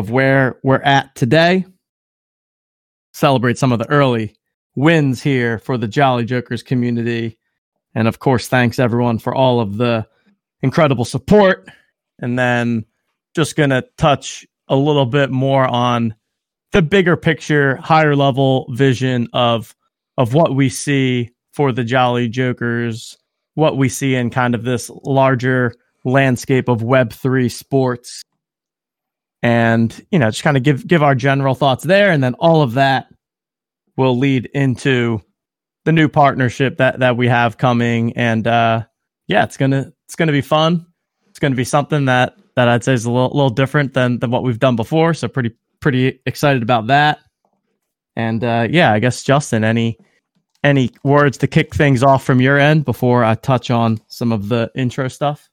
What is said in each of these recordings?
of where we're at today. Celebrate some of the early wins here for the Jolly Jokers community. And of course, thanks everyone for all of the incredible support. And then just going to touch a little bit more on the bigger picture, higher level vision of of what we see for the Jolly Jokers, what we see in kind of this larger landscape of Web3 sports. And, you know, just kind of give give our general thoughts there and then all of that will lead into the new partnership that that we have coming and uh yeah, it's to it's to be fun. It's to be something that that I'd say is a little, little different than than what we've done before, so pretty pretty excited about that. And uh yeah, I guess Justin any any words to kick things off from your end before I touch on some of the intro stuff?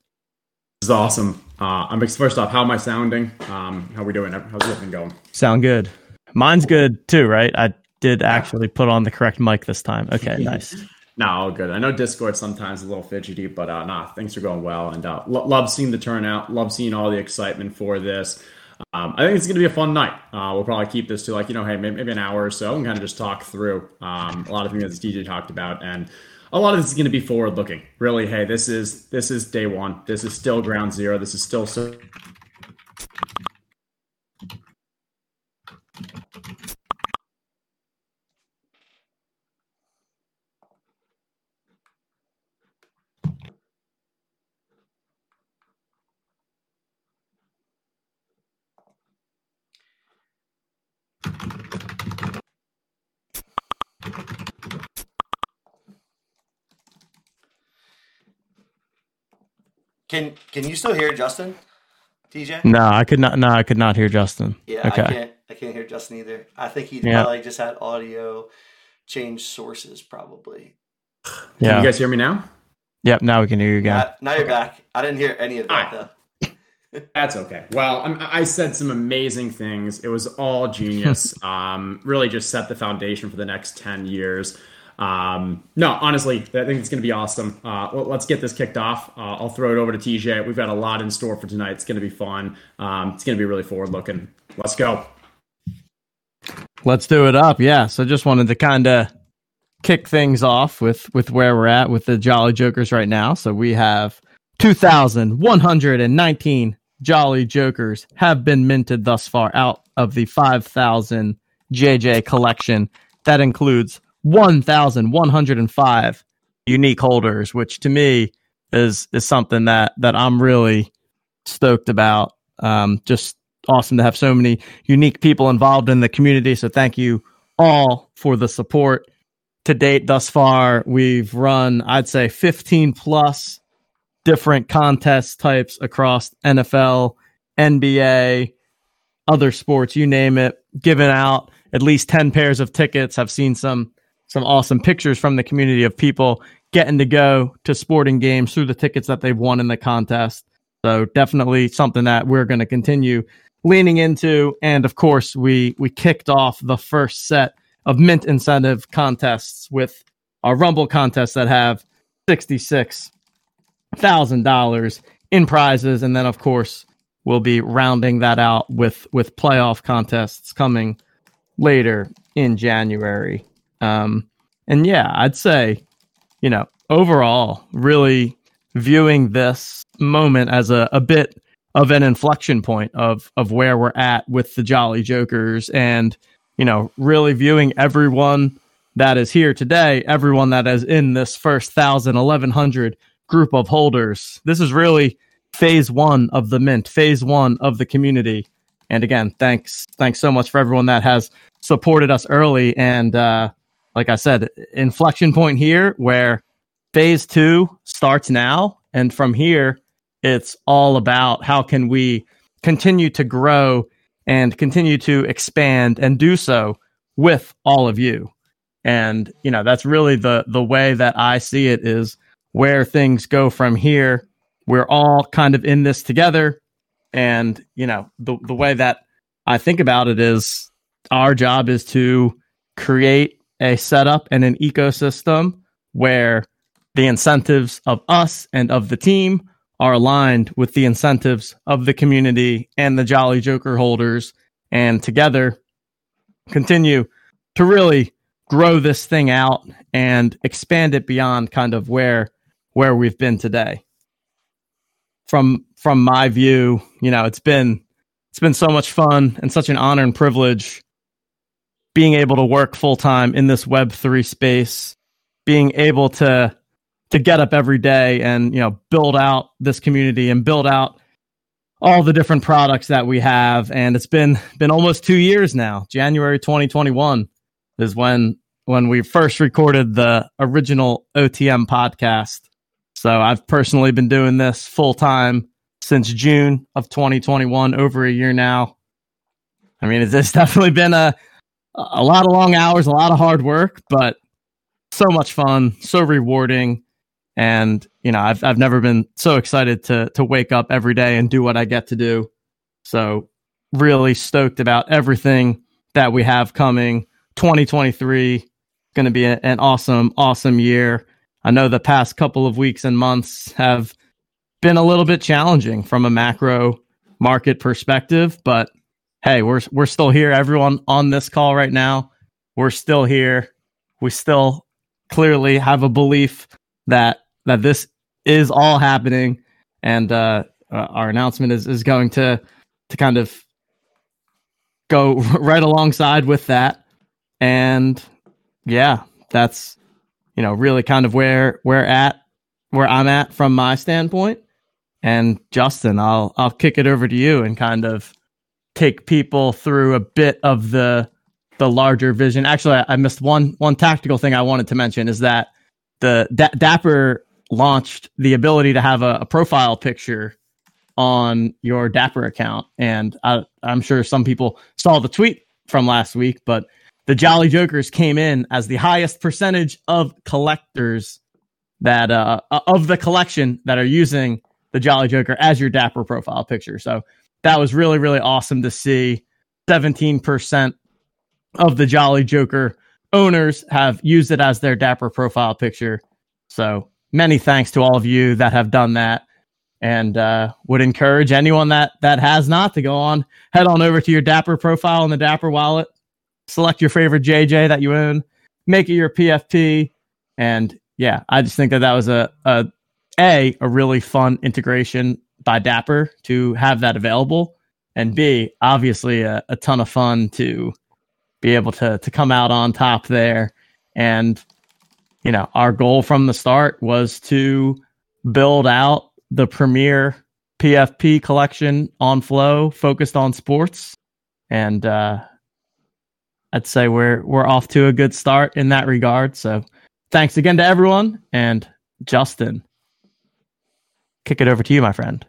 This is awesome. Uh, I'm first off. How am I sounding? Um, how are we doing? How's everything going? Sound good. Mine's good too, right? I did actually put on the correct mic this time. Okay, nice. no, all good. I know Discord sometimes a little fidgety, but uh, nah, things are going well, and uh, lo- love seeing the turnout. Love seeing all the excitement for this. Um, I think it's going to be a fun night. Uh, we'll probably keep this to like, you know, hey, maybe, maybe an hour or so and kind of just talk through um, a lot of things that TJ talked about. And a lot of this is going to be forward looking. Really, hey, this is this is day one. This is still ground zero. This is still so Can Can you still hear Justin, TJ? No, I could not. No, I could not hear Justin. Yeah, okay. I can't. I can't hear Justin either. I think he yeah. probably just had audio change sources, probably. Yeah. Can you guys hear me now? Yep. Now we can hear you again. Now you're back. I didn't hear any of that though. That's okay. Well, I'm, i said some amazing things. It was all genius. um, really, just set the foundation for the next ten years. Um, no, honestly, I think it's going to be awesome. Uh, let's get this kicked off. Uh, I'll throw it over to TJ. We've got a lot in store for tonight. It's going to be fun. Um, it's going to be really forward looking. Let's go. Let's do it up. Yeah. So just wanted to kind of kick things off with with where we're at with the Jolly Jokers right now. So we have 2,119 Jolly Jokers have been minted thus far out of the 5,000 JJ collection. That includes 1,105 unique holders, which to me is is something that that I'm really stoked about. Um, just awesome to have so many unique people involved in the community. So thank you all for the support to date thus far. We've run, I'd say, 15 plus different contest types across NFL, NBA, other sports, you name it, given out at least 10 pairs of tickets. I've seen some some awesome pictures from the community of people getting to go to sporting games through the tickets that they've won in the contest. So definitely something that we're going to continue leaning into. And of course, we we kicked off the first set of mint incentive contests with our Rumble contests that have sixty six thousand dollars in prizes, and then of course we'll be rounding that out with with playoff contests coming later in January. Um, and yeah, I'd say, you know, overall, really viewing this moment as a, a bit of an inflection point of of where we're at with the Jolly Jokers, and you know, really viewing everyone that is here today, everyone that is in this first thousand, eleven hundred group of holders. This is really phase one of the mint, phase one of the community. And again, thanks, thanks so much for everyone that has supported us early and uh, like I said, inflection point here where phase two starts now. And from here, it's all about how can we continue to grow and continue to expand and do so with all of you. And, you know, that's really the, the way that I see it is where things go from here. We're all kind of in this together. And, you know, the, the way that I think about it is our job is to create a setup and an ecosystem where the incentives of us and of the team are aligned with the incentives of the community and the Jolly Joker holders, and together continue to really grow this thing out and expand it beyond kind of where where we've been today. From from my view, you know, it's been it's been so much fun and such an honor and privilege being able to work full time in this web 3 space, being able to to get up every day and, you know, build out this community and build out all the different products that we have and it's been been almost 2 years now. January 2021 is when when we first recorded the original OTM podcast. So I've personally been doing this full time since June of 2021, over a year now. I mean, it's, definitely been a a lot of long hours, a lot of hard work, but so much fun, so rewarding, and you know, I've I've never been so excited to to wake up every day and do what I get to do. So really stoked about everything that we have coming. 2023 going to be a, an awesome, awesome year. I know the past couple of weeks and months have been a little bit challenging from a macro market perspective, but hey, we're we're still here. Everyone on this call right now, we're still here. We still clearly have a belief that that this is all happening, and uh, uh, our announcement is is going to to kind of go right alongside with that. And yeah, that's you know really kind of where where at where I'm at from my standpoint. And Justin, I'll I'll kick it over to you and kind of take people through a bit of the the larger vision. Actually, I, I missed one one tactical thing I wanted to mention is that the D- Dapper launched the ability to have a, a, profile picture on your Dapper account, and I, I'm sure some people saw the tweet from last week, but the Jolly Jokers came in as the highest percentage of collectors that uh, of the collection that are using the Jolly Joker as your Dapper profile picture. So that was really really awesome to see. Seventeen percent of the Jolly Joker owners have used it as their Dapper profile picture. So many thanks to all of you that have done that and uh, would encourage anyone that that has not to go on head on over to your dapper profile in the dapper wallet select your favorite JJ that you own, make it your PFP, and yeah, I just think that that was a a a a really fun integration by Dapper to have that available, and B obviously a, a ton of fun to be able to to come out on top there, and you know our goal from the start was to build out the premier PFP collection on Flow focused on sports, and uh, I'd say we're we're off to a good start in that regard. So thanks again to everyone and Justin. Kick it over to you, my friend.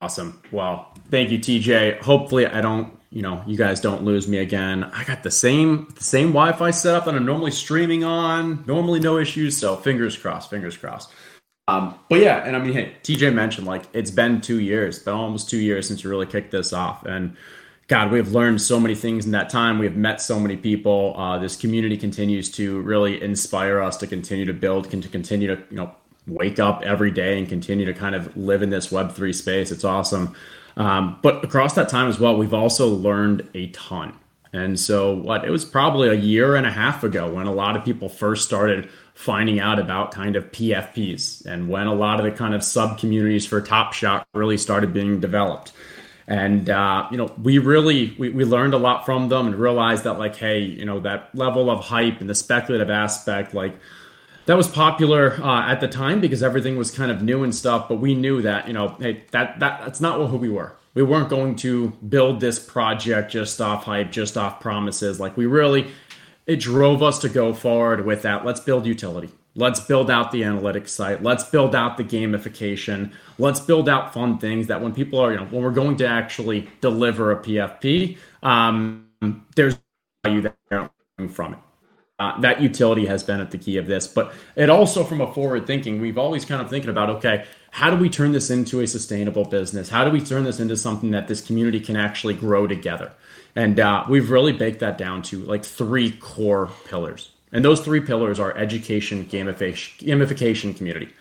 Awesome. Well, thank you, TJ. Hopefully I don't, you know, you guys don't lose me again. I got the same the same Wi-Fi setup that I'm normally streaming on. Normally no issues. So fingers crossed, fingers crossed. Um, but yeah, and I mean, hey, TJ mentioned like it's been two years, been almost two years since you really kicked this off, and God, we've learned so many things in that time. We've met so many people. Uh, this community continues to really inspire us to continue to build, and to continue to you know wake up every day and continue to kind of live in this Web three space. It's awesome. Um, but across that time as well, we've also learned a ton. And so, what it was probably a year and a half ago when a lot of people first started finding out about kind of PFPs and when a lot of the kind of sub communities for Top Shot really started being developed and uh, you know we really we, we learned a lot from them and realized that like hey you know that level of hype and the speculative aspect like that was popular uh, at the time because everything was kind of new and stuff but we knew that you know hey that, that that's not who we were we weren't going to build this project just off hype just off promises like we really it drove us to go forward with that let's build utility Let's build out the analytics site. Let's build out the gamification. Let's build out fun things that when people are, you know, when we're going to actually deliver a PFP, um, there's value there from it. Uh, that utility has been at the key of this, but it also from a forward thinking, we've always kind of thinking about, okay, how do we turn this into a sustainable business? How do we turn this into something that this community can actually grow together? And uh, we've really baked that down to like three core pillars. And those three pillars are education, gamification, community.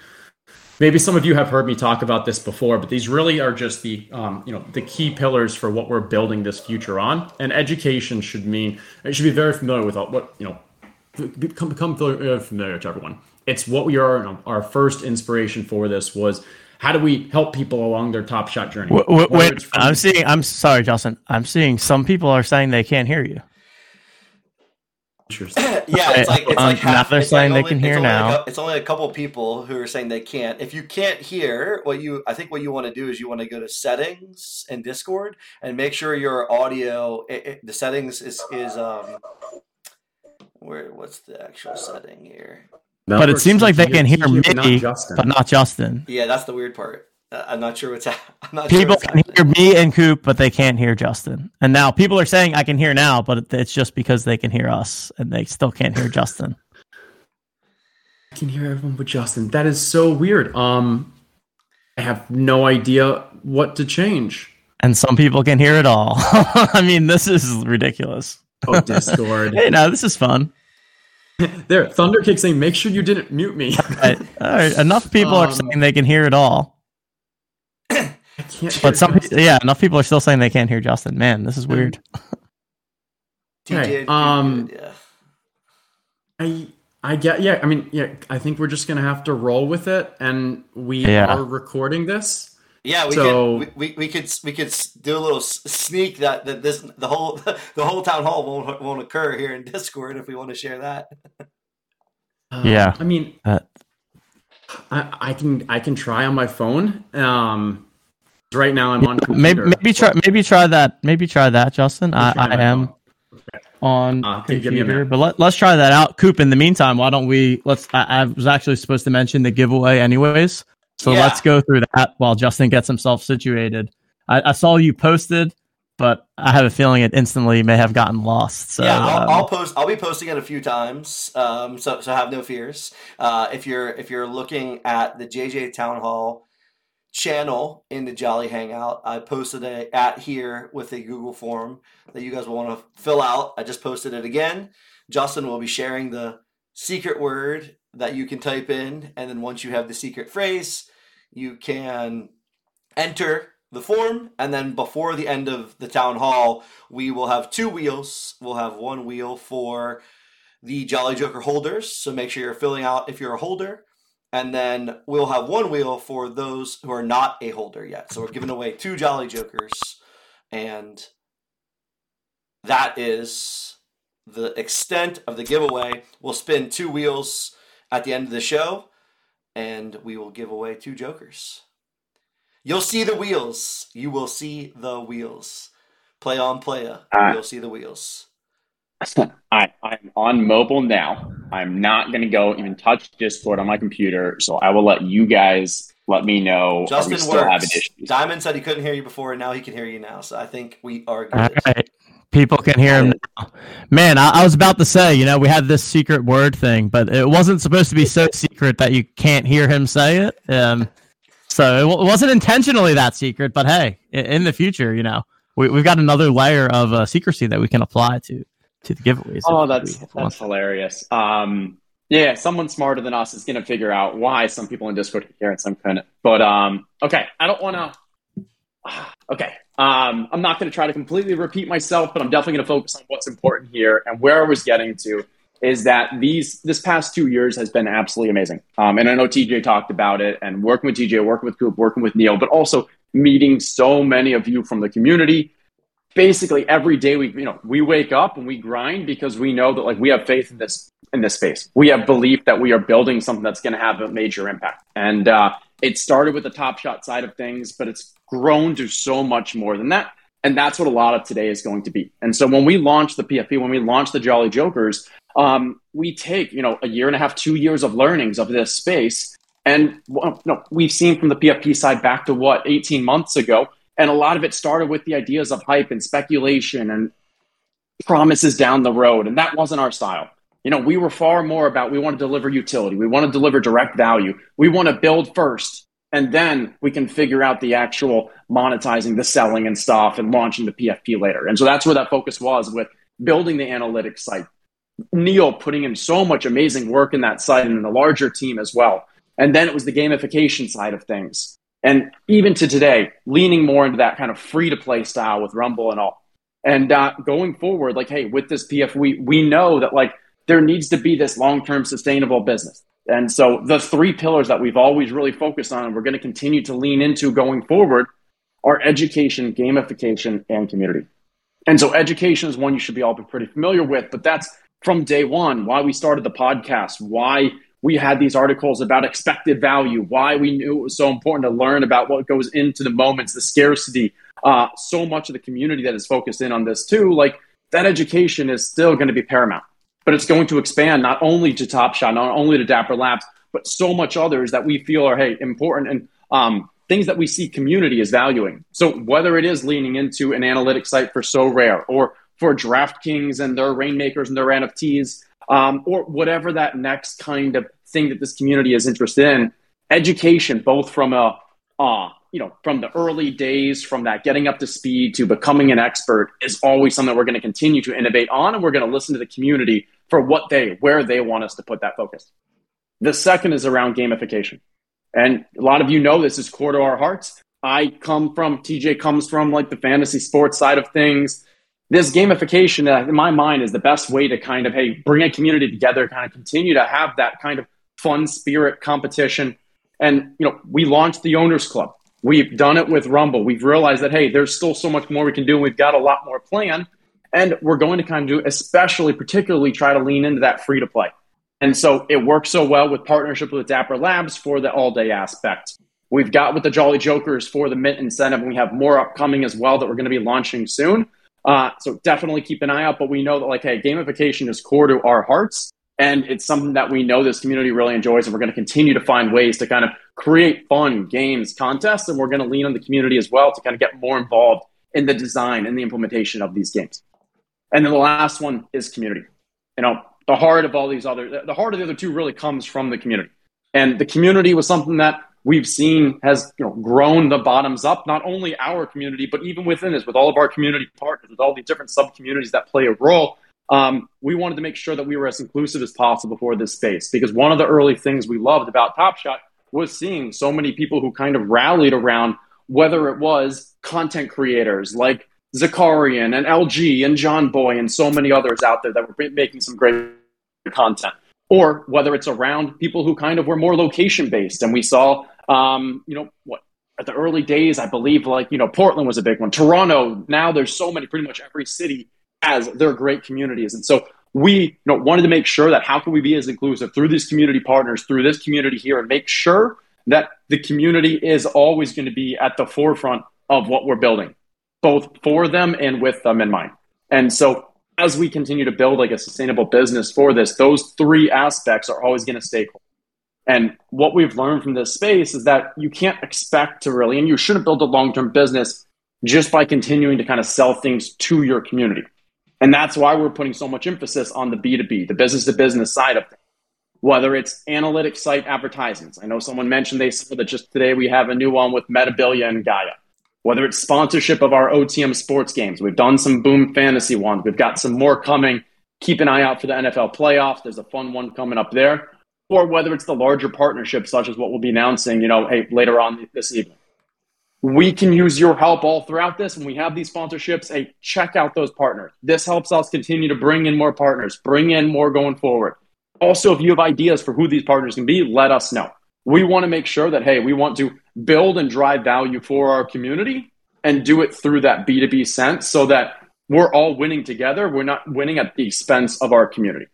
maybe some of you have heard me talk about this before, but these really are just the um, you know the key pillars for what we're building this future on. And education should mean it should be very familiar with what you know become become familiar to everyone. It's what we are. Our first inspiration for this was how do we help people along their top shot journey? Wait, wait I'm seeing. I'm sorry, Justin. I'm seeing some people are saying they can't hear you. yeah, it's like it's like half. They're saying like only, they can hear now. Like a, it's only a couple people who are saying they can't. If you can't hear, what you I think what you want to do is you want to go to settings in Discord and make sure your audio. It, it, the settings is is um. Where what's the actual setting here? but it seems like they can hear me, but not Justin. Yeah, that's the weird part. Uh, I'm not sure what's. Not people sure can happening. hear me and Coop, but they can't hear Justin. And now people are saying I can hear now, but it's just because they can hear us and they still can't hear Justin. I can hear everyone but Justin. That is so weird. Um, I have no idea what to change. And some people can hear it all. I mean, this is ridiculous. Oh, Discord. hey, now this is fun. there, Thunderkick saying, "Make sure you didn't mute me." all right, all right. enough people um, are saying they can hear it all. but some, yeah, enough people are still saying they can't hear Justin. Man, this is weird. okay, um, yeah. I, I get, yeah. I mean, yeah. I think we're just gonna have to roll with it, and we yeah. are recording this. Yeah, we so, could we, we could we could do a little sneak that, that this the whole the whole town hall won't won't occur here in Discord if we want to share that. Uh, yeah, I mean, uh, I, I can I can try on my phone. Um, right now I'm on computer. Maybe, maybe try maybe try that maybe try that, Justin. I, I am on uh, computer, but let, us try that out. Coop, in the meantime, why don't we let's? I, I was actually supposed to mention the giveaway anyways. So yeah. let's go through that while Justin gets himself situated. I, I, saw you posted, but I have a feeling it instantly may have gotten lost. So, yeah, I'll, um, I'll post. I'll be posting it a few times. Um, so so have no fears. Uh, if you're if you're looking at the JJ Town Hall channel in the Jolly Hangout, I posted a at here with a Google form that you guys will want to fill out. I just posted it again. Justin will be sharing the secret word that you can type in. And then once you have the secret phrase, you can enter the form. And then before the end of the town hall, we will have two wheels. We'll have one wheel for the Jolly Joker holders. So make sure you're filling out if you're a holder. And then we'll have one wheel for those who are not a holder yet. So we're giving away two Jolly Jokers. And that is the extent of the giveaway. We'll spin two wheels at the end of the show, and we will give away two jokers. You'll see the wheels. You will see the wheels. Play on playa. Uh, You'll see the wheels. I, I'm on mobile now. I'm not going to go even touch Discord on my computer, so I will let you guys let me know. Justin works. Diamond said he couldn't hear you before, and now he can hear you now. So I think we are good. All right. People can hear him now. Man, I, I, was about to say, you know, we had this secret word thing, but it wasn't supposed to be so secret that you can't hear him say it. Um, so it, w- wasn't intentionally that secret, but hey, in, in the future, you know, we, we've got another layer of uh, secrecy that we can apply to to the giveaways. Oh, that's that's hilarious. Um, yeah, someone smarter than us is going to figure out why some people in Discord can hear and some couldn't. But um, okay, I don't want to. Okay, um, I'm not going to try to completely repeat myself, but I'm definitely going to focus on what's important here. And where I was getting to is that these this past two years has been absolutely amazing. Um, and I know TJ talked about it, and working with TJ, working with Coop, working with Neil, but also meeting so many of you from the community. Basically, every day we you know we wake up and we grind because we know that like we have faith in this in this space. We have belief that we are building something that's going to have a major impact. And uh, it started with the top shot side of things, but it's grown to so much more than that. And that's what a lot of today is going to be. And so when we launch the PFP, when we launch the Jolly Jokers, um, we take you know a year and a half, two years of learnings of this space, and well, no, we've seen from the PFP side back to what 18 months ago, and a lot of it started with the ideas of hype and speculation and promises down the road, and that wasn't our style. You know, we were far more about we want to deliver utility, we want to deliver direct value, we want to build first, and then we can figure out the actual monetizing the selling and stuff and launching the pfp later. And so that's where that focus was with building the analytics site. Neil putting in so much amazing work in that site and in the larger team as well. And then it was the gamification side of things. And even to today, leaning more into that kind of free to play style with Rumble and all. And uh, going forward, like, hey, with this PF, we, we know that like there needs to be this long term sustainable business. And so the three pillars that we've always really focused on and we're going to continue to lean into going forward are education, gamification, and community. And so education is one you should be all be pretty familiar with, but that's from day one why we started the podcast, why we had these articles about expected value, why we knew it was so important to learn about what goes into the moments, the scarcity. Uh, so much of the community that is focused in on this too, like that education is still going to be paramount but it's going to expand not only to Top Shot, not only to Dapper Labs, but so much others that we feel are hey important and um, things that we see community is valuing. So whether it is leaning into an analytic site for Sorare or for DraftKings and their Reignmakers and their NFTs, um, or whatever that next kind of thing that this community is interested in, education, both from a uh, you know, from the early days, from that getting up to speed to becoming an expert is always something we're going to continue to innovate on. And we're going to listen to the community for what they, where they want us to put that focus. The second is around gamification. And a lot of you know this is core to our hearts. I come from, TJ comes from like the fantasy sports side of things. This gamification, uh, in my mind, is the best way to kind of, hey, bring a community together, kind of continue to have that kind of fun spirit competition. And, you know, we launched the Owners Club. We've done it with Rumble. We've realized that, hey, there's still so much more we can do. We've got a lot more planned. And we're going to kind of do, especially, particularly try to lean into that free to play. And so it works so well with partnership with Dapper Labs for the all day aspect. We've got with the Jolly Jokers for the Mint incentive, and we have more upcoming as well that we're going to be launching soon. Uh, so definitely keep an eye out. But we know that, like, hey, gamification is core to our hearts. And it's something that we know this community really enjoys, and we're going to continue to find ways to kind of create fun games, contests, and we're going to lean on the community as well to kind of get more involved in the design and the implementation of these games. And then the last one is community. You know, the heart of all these other, the heart of the other two really comes from the community. And the community was something that we've seen has you know, grown the bottoms up, not only our community, but even within us, with all of our community partners, with all these different sub communities that play a role um, we wanted to make sure that we were as inclusive as possible for this space because one of the early things we loved about Top Shot was seeing so many people who kind of rallied around whether it was content creators like Zakarian and LG and John Boy and so many others out there that were making some great content, or whether it's around people who kind of were more location based. And we saw, um, you know, what at the early days, I believe like, you know, Portland was a big one. Toronto, now there's so many, pretty much every city has their great communities. And so we you know, wanted to make sure that how can we be as inclusive through these community partners, through this community here, and make sure that the community is always going to be at the forefront of what we're building, both for them and with them in mind. And so as we continue to build like a sustainable business for this, those three aspects are always going to stay core. And what we've learned from this space is that you can't expect to really, and you shouldn't build a long term business just by continuing to kind of sell things to your community. And that's why we're putting so much emphasis on the B2B, the business to business side of things. Whether it's analytic site advertisements. I know someone mentioned they saw that just today we have a new one with Metabilia and Gaia. Whether it's sponsorship of our OTM sports games. We've done some Boom Fantasy ones. We've got some more coming. Keep an eye out for the NFL playoffs. There's a fun one coming up there. Or whether it's the larger partnerships, such as what we'll be announcing, you know, hey, later on this evening we can use your help all throughout this. When we have these sponsorships, hey, check out those partners. This helps us continue to bring in more partners, bring in more going forward. Also, if you have ideas for who these partners can be, let us know. We want to make sure that, hey, we want to build and drive value for our community and do it through that B2B sense so that we're all winning together. We're not winning at the expense of our community.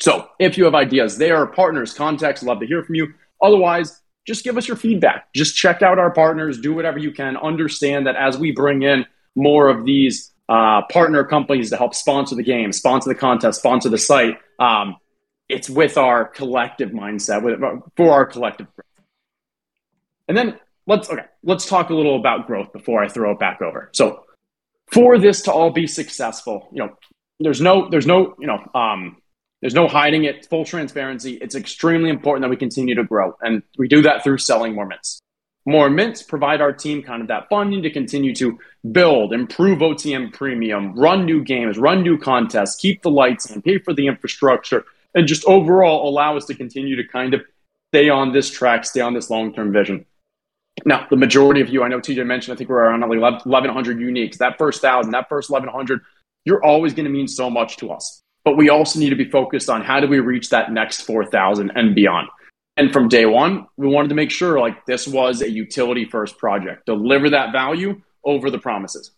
So if you have ideas, they are partners, contacts, love to hear from you. Otherwise, just give us your feedback. Just check out our partners, do whatever you can. Understand that as we bring in more of these uh, partner companies to help sponsor the game, sponsor the contest, sponsor the site, um, it's with our collective mindset, with, for our collective growth. And then let's okay, let's talk a little about growth before I throw it back over. So for this to all be successful, you know, there's no there's no you know um, there's no hiding it, full transparency. It's extremely important that we continue to grow. And we do that through selling more mints. More mints provide our team kind of that funding to continue to build, improve OTM premium, run new games, run new contests, keep the lights on, pay for the infrastructure, and just overall allow us to continue to kind of stay on this track, stay on this long term vision. Now, the majority of you, I know TJ mentioned, I think we're around like 1,100 uniques. That first thousand, that first 1,100, you're always going to mean so much to us. But we also need to be focused on how do we reach that next 4,000 and beyond. And from day one, we wanted to make sure like this was a utility first project, deliver that value over the promises.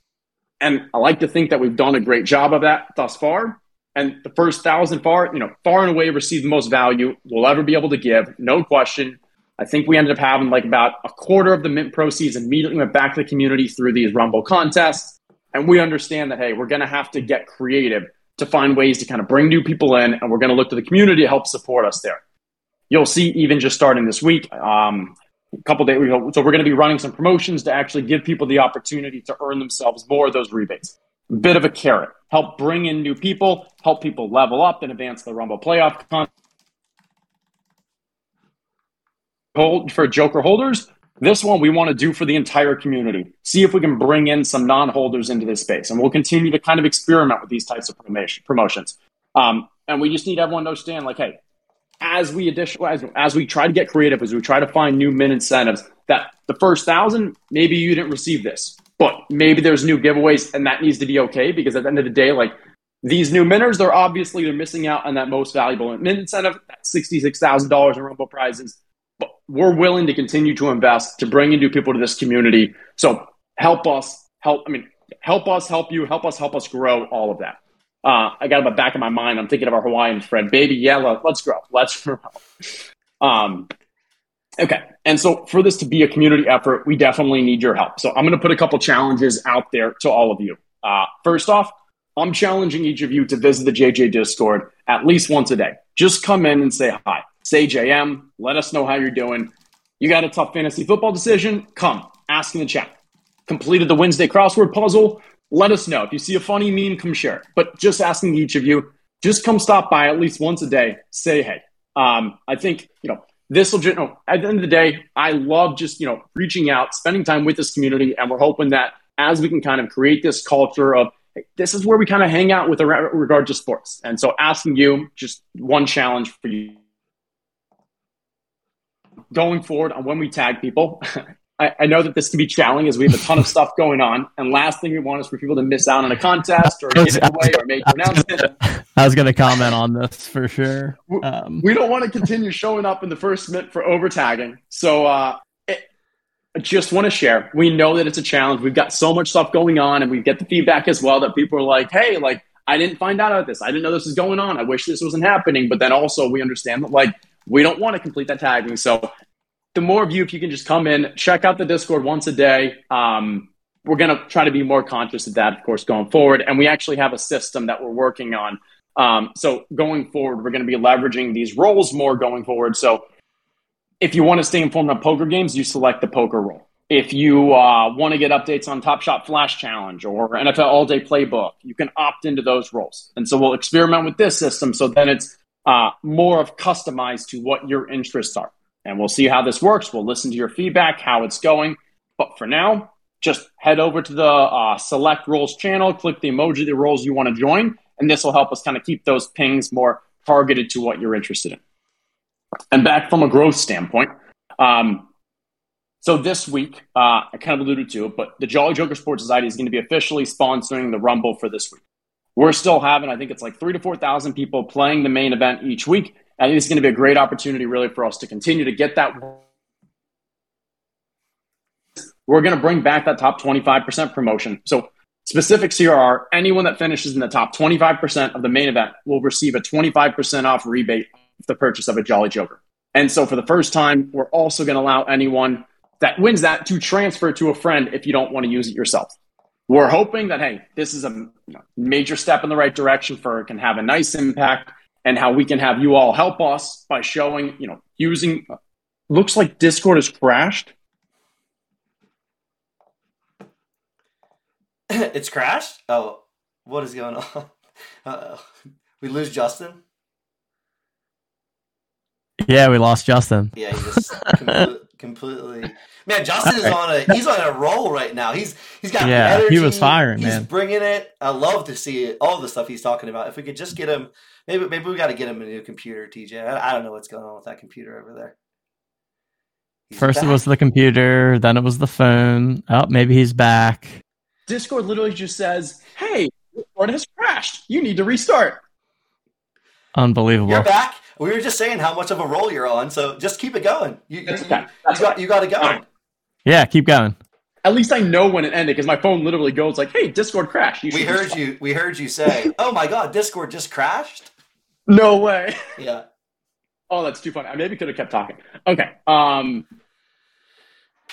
And I like to think that we've done a great job of that thus far. And the first thousand far, you know, far and away received the most value we'll ever be able to give, no question. I think we ended up having like about a quarter of the mint proceeds immediately went back to the community through these Rumble contests. And we understand that, hey, we're going to have to get creative to find ways to kind of bring new people in, and we're going to look to the community to help support us there. You'll see, even just starting this week, um, a couple days so we're going to be running some promotions to actually give people the opportunity to earn themselves more of those rebates. Bit of a carrot, help bring in new people, help people level up and advance the Rumble playoff. Hold for Joker holders. This one we want to do for the entire community. See if we can bring in some non-holders into this space, and we'll continue to kind of experiment with these types of promotions. Um, and we just need everyone to understand, like, hey, as we addition, as, as we try to get creative, as we try to find new min incentives, that the first thousand, maybe you didn't receive this, but maybe there's new giveaways, and that needs to be okay because at the end of the day, like these new minners, they're obviously they're missing out on that most valuable incentive, that sixty-six thousand dollars in Rumble prizes but we're willing to continue to invest to bring in new people to this community. So help us, help, I mean, help us, help you, help us, help us grow all of that. Uh, I got in the back of my mind, I'm thinking of our Hawaiian friend, baby yellow. Let's grow. Let's grow. Um, okay. And so for this to be a community effort, we definitely need your help. So I'm going to put a couple challenges out there to all of you. Uh, first off, I'm challenging each of you to visit the JJ Discord at least once a day. Just come in and say hi. Say JM, let us know how you're doing. You got a tough fantasy football decision? Come, ask in the chat. Completed the Wednesday crossword puzzle? Let us know. If you see a funny meme, come share. But just asking each of you, just come stop by at least once a day. Say hey. Um, I think you know this will. You know, at the end of the day, I love just you know reaching out, spending time with this community, and we're hoping that as we can kind of create this culture of hey, this is where we kind of hang out with regard to sports. And so, asking you just one challenge for you going forward on when we tag people. I, I, know that this can be challenging as we have a ton of stuff going on. And last thing we want is for people to miss out on a contest or a giveaway or make an announcement. I was going to comment on this for sure. Um, we don't want to continue showing up in the first minute for over tagging. So uh, it, I just want to share. We know that it's a challenge. We've got so much stuff going on, and we get the feedback as well that people are like, "Hey, like I didn't find out about this. I didn't know this was going on. I wish this wasn't happening." But then also we understand that like we don't want to complete that tagging. So the more of you, if you can just come in, check out the Discord once a day. Um, we're going to try to be more conscious of that, of course, going forward. And we actually have a system that we're working on. Um, so going forward, we're going to be leveraging these roles more going forward. So if you want to stay informed on poker games, you select the poker role. If you uh, want to get updates on Top Shot Flash Challenge or NFL All Day Playbook, you can opt into those roles. And so we'll experiment with this system. So then it's uh, more of customized to what your interests are. And we'll see how this works. We'll listen to your feedback, how it's going. But for now, just head over to the uh, select roles channel, click the emoji, the roles you want to join, and this will help us kind of keep those pings more targeted to what you're interested in. And back from a growth standpoint, um, so this week, uh, I kind of alluded to it, but the Jolly Joker Sports Society is going to be officially sponsoring the Rumble for this week. We're still having, I think it's like three to 4,000 people playing the main event each week. I think it's going to be a great opportunity, really, for us to continue to get that. We're going to bring back that top 25% promotion. So, specific CRR, anyone that finishes in the top 25% of the main event will receive a 25% off rebate for the purchase of a Jolly Joker. And so, for the first time, we're also going to allow anyone that wins that to transfer to a friend if you don't want to use it yourself we're hoping that hey, this is a major step in the right direction for it can have a nice impact, and how we can have you all help us by showing, you know, using. Looks like Discord has crashed. it's crashed. Oh, what is going on? Uh, we lose Justin. Yeah, we lost Justin. Yeah, he just completely. Man, Justin is on a he's on a roll right now. He's he's got yeah, energy. he was firing, he's man. bringing it. I love to see it, all the stuff he's talking about. If we could just get him, maybe maybe we got to get him a new computer, TJ. I, I, don't know what's going on with that computer over there. First it was the computer, then it was the phone. Oh, maybe he's back. Discord literally just says, "Hey, Discord has crashed. You need to restart." Unbelievable. You're back. We were just saying how much of a roll you're on, so just keep it going. You, you, That's okay. you got you got it going. Yeah, keep going. At least I know when it ended because my phone literally goes like, "Hey, Discord crashed." You We heard restart." you. We heard you say, "Oh my God, Discord just crashed." No way. Yeah. Oh, that's too funny. I maybe could have kept talking. Okay. Um,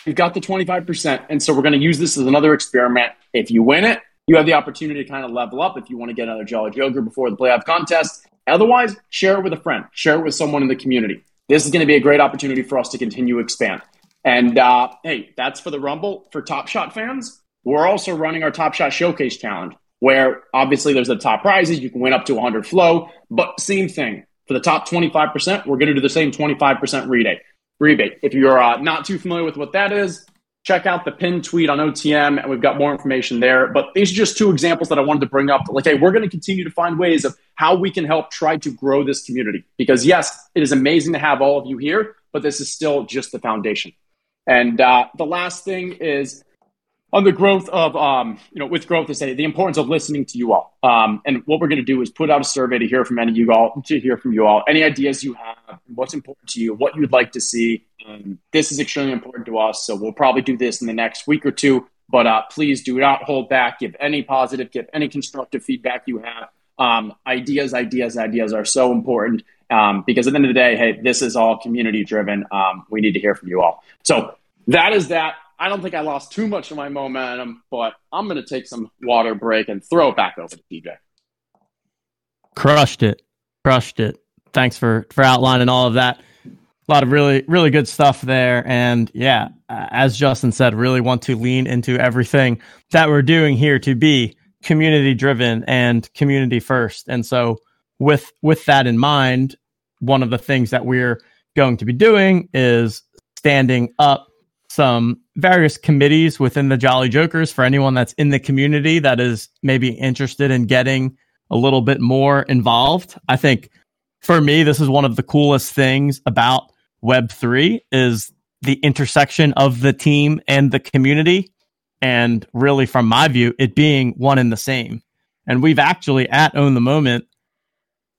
you've got the 25%. And so we're going to use this as another experiment. If you win it, you have the opportunity to kind of level up if you want to get another Jolly Joker before the playoff contest. Otherwise, share it with a friend, share it with someone in the community. This is going to be a great opportunity for us to continue to expand. And uh, hey, that's for the Rumble. For Top Shot fans, we're also running our Top Shot Showcase Challenge, where obviously there's the top prizes. You can win up to 100 flow, but same thing. For the top 25%, we're going to do the same 25% rebate. Rebate. If you're uh, not too familiar with what that is, check out the pinned tweet on OTM, and we've got more information there. But these are just two examples that I wanted to bring up. Like, hey, we're going to continue to find ways of how we can help try to grow this community. Because yes, it is amazing to have all of you here, but this is still just the foundation. And uh, the last thing is on the growth of, um, you know, with growth say the importance of listening to you all. Um, and what we're going to do is put out a survey to hear from any of you all, to hear from you all, any ideas you have, what's important to you, what you'd like to see. Um, this is extremely important to us. So we'll probably do this in the next week or two. But uh, please do not hold back. Give any positive, give any constructive feedback you have. Um, ideas, ideas, ideas are so important um, because at the end of the day, hey, this is all community driven. Um, we need to hear from you all. So that is that. I don't think I lost too much of my momentum, but I'm going to take some water break and throw it back over to TJ. Crushed it. Crushed it. Thanks for for outlining all of that. A lot of really really good stuff there and yeah, as Justin said, really want to lean into everything that we're doing here to be community driven and community first. And so with with that in mind, one of the things that we're going to be doing is standing up some various committees within the Jolly Jokers for anyone that's in the community that is maybe interested in getting a little bit more involved. I think for me, this is one of the coolest things about Web3 is the intersection of the team and the community. And really, from my view, it being one and the same. And we've actually at Own the Moment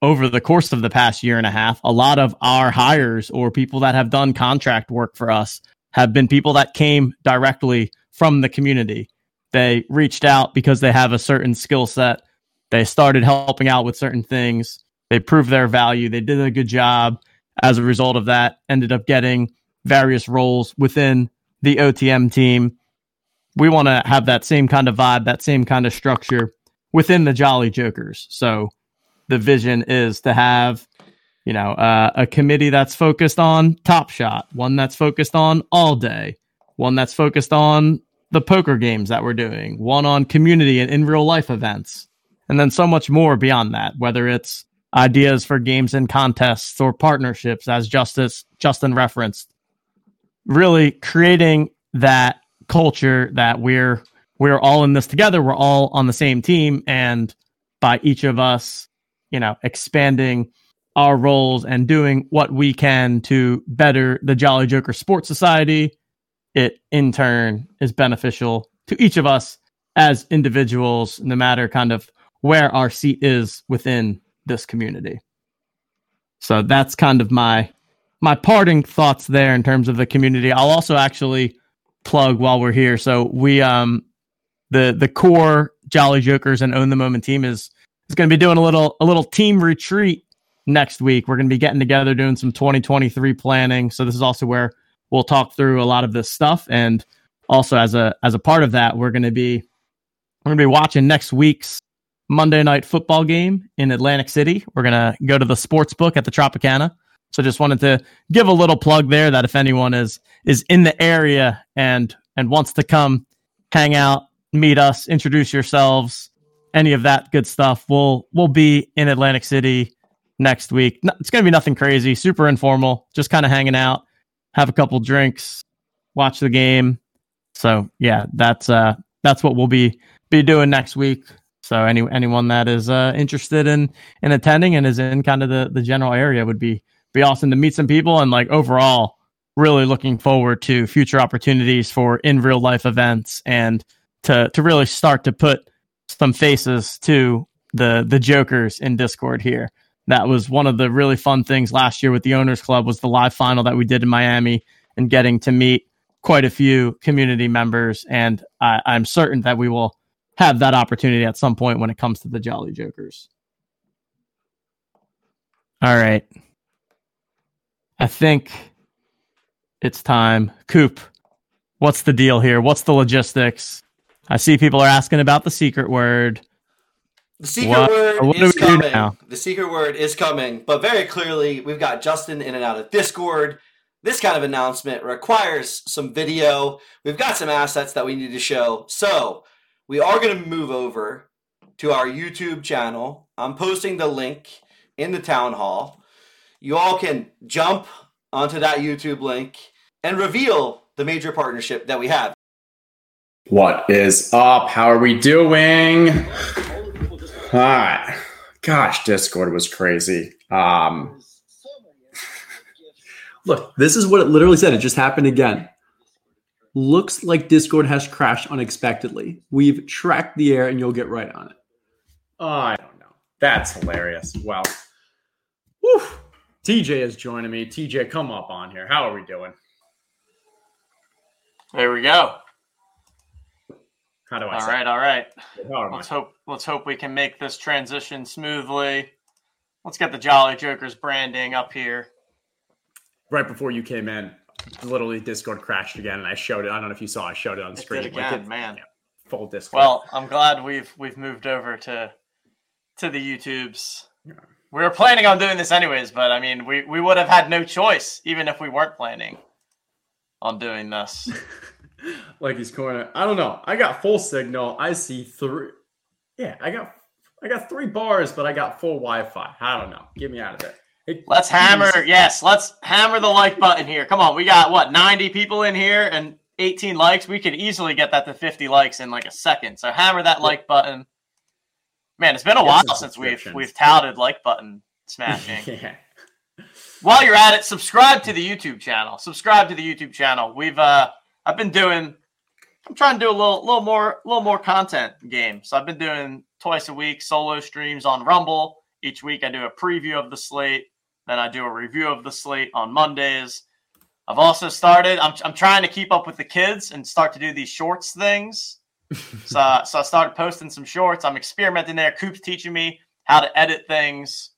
over the course of the past year and a half, a lot of our hires or people that have done contract work for us have been people that came directly from the community. They reached out because they have a certain skill set. They started helping out with certain things. They proved their value. They did a good job. As a result of that, ended up getting various roles within the OTM team. We want to have that same kind of vibe, that same kind of structure within the Jolly Jokers. So the vision is to have you know, uh, a committee that's focused on Top Shot, one that's focused on All Day, one that's focused on the poker games that we're doing, one on community and in real life events, and then so much more beyond that, whether it's ideas for games and contests or partnerships, as Justice Justin referenced. Really creating that culture that we're we're all in this together, we're all on the same team, and by each of us, you know, expanding our roles and doing what we can to better the Jolly Joker Sports Society, it in turn is beneficial to each of us as individuals, no matter kind of where our seat is within this community. So that's kind of my my parting thoughts there in terms of the community. I'll also actually plug while we're here. So we um the the core Jolly Jokers and Own the Moment team is is going to be doing a little a little team retreat next week. We're going to be getting together doing some 2023 planning. So this is also where we'll talk through a lot of this stuff and also as a as a part of that, we're going to be we're going to be watching next week's Monday night football game in Atlantic City. We're going to go to the sports book at the Tropicana. So just wanted to give a little plug there that if anyone is is in the area and and wants to come hang out, meet us, introduce yourselves, any of that good stuff, we'll we'll be in Atlantic City next week. No, it's going to be nothing crazy, super informal, just kind of hanging out, have a couple drinks, watch the game. So yeah, that's uh that's what we'll be be doing next week. So any anyone that is uh, interested in in attending and is in kind of the the general area would be be awesome to meet some people and like overall really looking forward to future opportunities for in real life events and to to really start to put some faces to the the jokers in Discord here. That was one of the really fun things last year with the owners club was the live final that we did in Miami and getting to meet quite a few community members and I, I'm certain that we will have that opportunity at some point when it comes to the Jolly Jokers. All right. I think it's time. Coop, what's the deal here? What's the logistics? I see people are asking about the secret word. The secret What- word what do is coming. now? The secret word is coming, but very clearly, we've got Justin in and out of Discord. This kind of announcement requires some video. We've got some assets that we need to show. So, we are going to move over to our YouTube channel. I'm posting the link in the town hall. You all can jump onto that YouTube link and reveal the major partnership that we have. What is up? How are we doing? Hi. Gosh, Discord was crazy. Um, Look, this is what it literally said. It just happened again. Looks like Discord has crashed unexpectedly. We've tracked the air and you'll get right on it. oh, I don't know. That's hilarious. Well, whew. TJ is joining me. TJ, come up on here. How are we doing? There we go. How do I All say? right, all right. How am I? Let's hope let's hope we can make this transition smoothly. Let's get the Jolly Jokers branding up here. Right before you came in, literally Discord crashed again, and I showed it. I don't know if you saw. I showed it on It screen. did Like, it- man. yeah, full Discord. Well, I'm glad we've we've moved over to to the YouTubes. Yeah. We were planning on doing this anyways, but I mean, we we would have had no choice, even if we weren't planning on doing this. like he's corner. I don't know. I got full signal. I see three. Yeah, I got I got three bars, but I got full Wi-Fi. I don't know. Get me out of it. It- Let's hammer, yes, let's hammer the like button here. Come on, we got what 90 people in here and 18 likes. We could easily get that to 50 likes in like a second. So hammer that like button. Man, it's been a while since we've we've touted like button smashing. yeah. While you're at it, subscribe to the YouTube channel. Subscribe to the YouTube channel. We've uh I've been doing I'm trying to do a little little more little more content game. So I've been doing twice a week solo streams on Rumble. Each week I do a preview of the slate, then I do a review of the slate on Mondays. I've also started I'm I'm trying to keep up with the kids and start to do these shorts things. so so I started posting some shorts. I'm experimenting there. Coop's teaching me how to edit things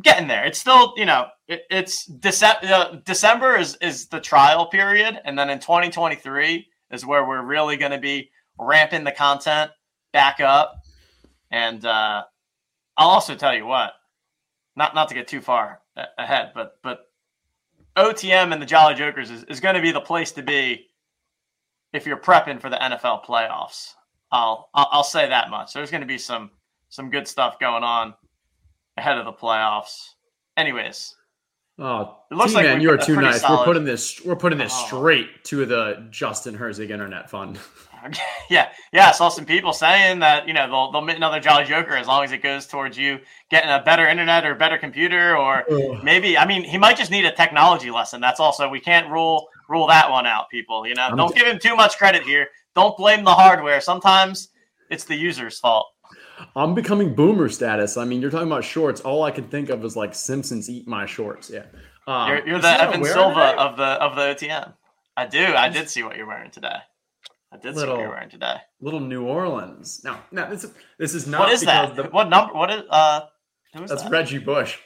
getting there. It's still, you know, it, it's December. Uh, December is is the trial period, and then in 2023 is where we're really going to be ramping the content back up. And uh, I'll also tell you what, not not to get too far a- ahead, but but OTM and the Jolly Jokers is, is going to be the place to be if you're prepping for the NFL playoffs. I'll I'll, I'll say that much. There's going to be some some good stuff going on ahead of the playoffs. Anyways, Oh, It looks like we've you are too nice. solid- We're putting this. We're putting this Oh. straight to the Justin Herzig Internet Fund. yeah, yeah. I saw some people saying that you know they'll they'll mint another Jolly Joker as long as it goes towards you getting a better internet or better computer or maybe I mean he might just need a technology lesson. That's also we can't rule rule that one out. People, you know, I'm don't give him too much credit here. Don't blame the hardware. Sometimes it's the user's fault. I'm becoming boomer status. I mean, you're talking about shorts. All I can think of is like Simpsons eat my shorts. Yeah. Um, You're, you're the Evan Silva today? of the of the OTM. I do. I did see what you're wearing today. I did see what you're wearing today. Little New Orleans. No, no. This is this is not. What is that? The, What number? What is uh? Who is that's that? Reggie Bush.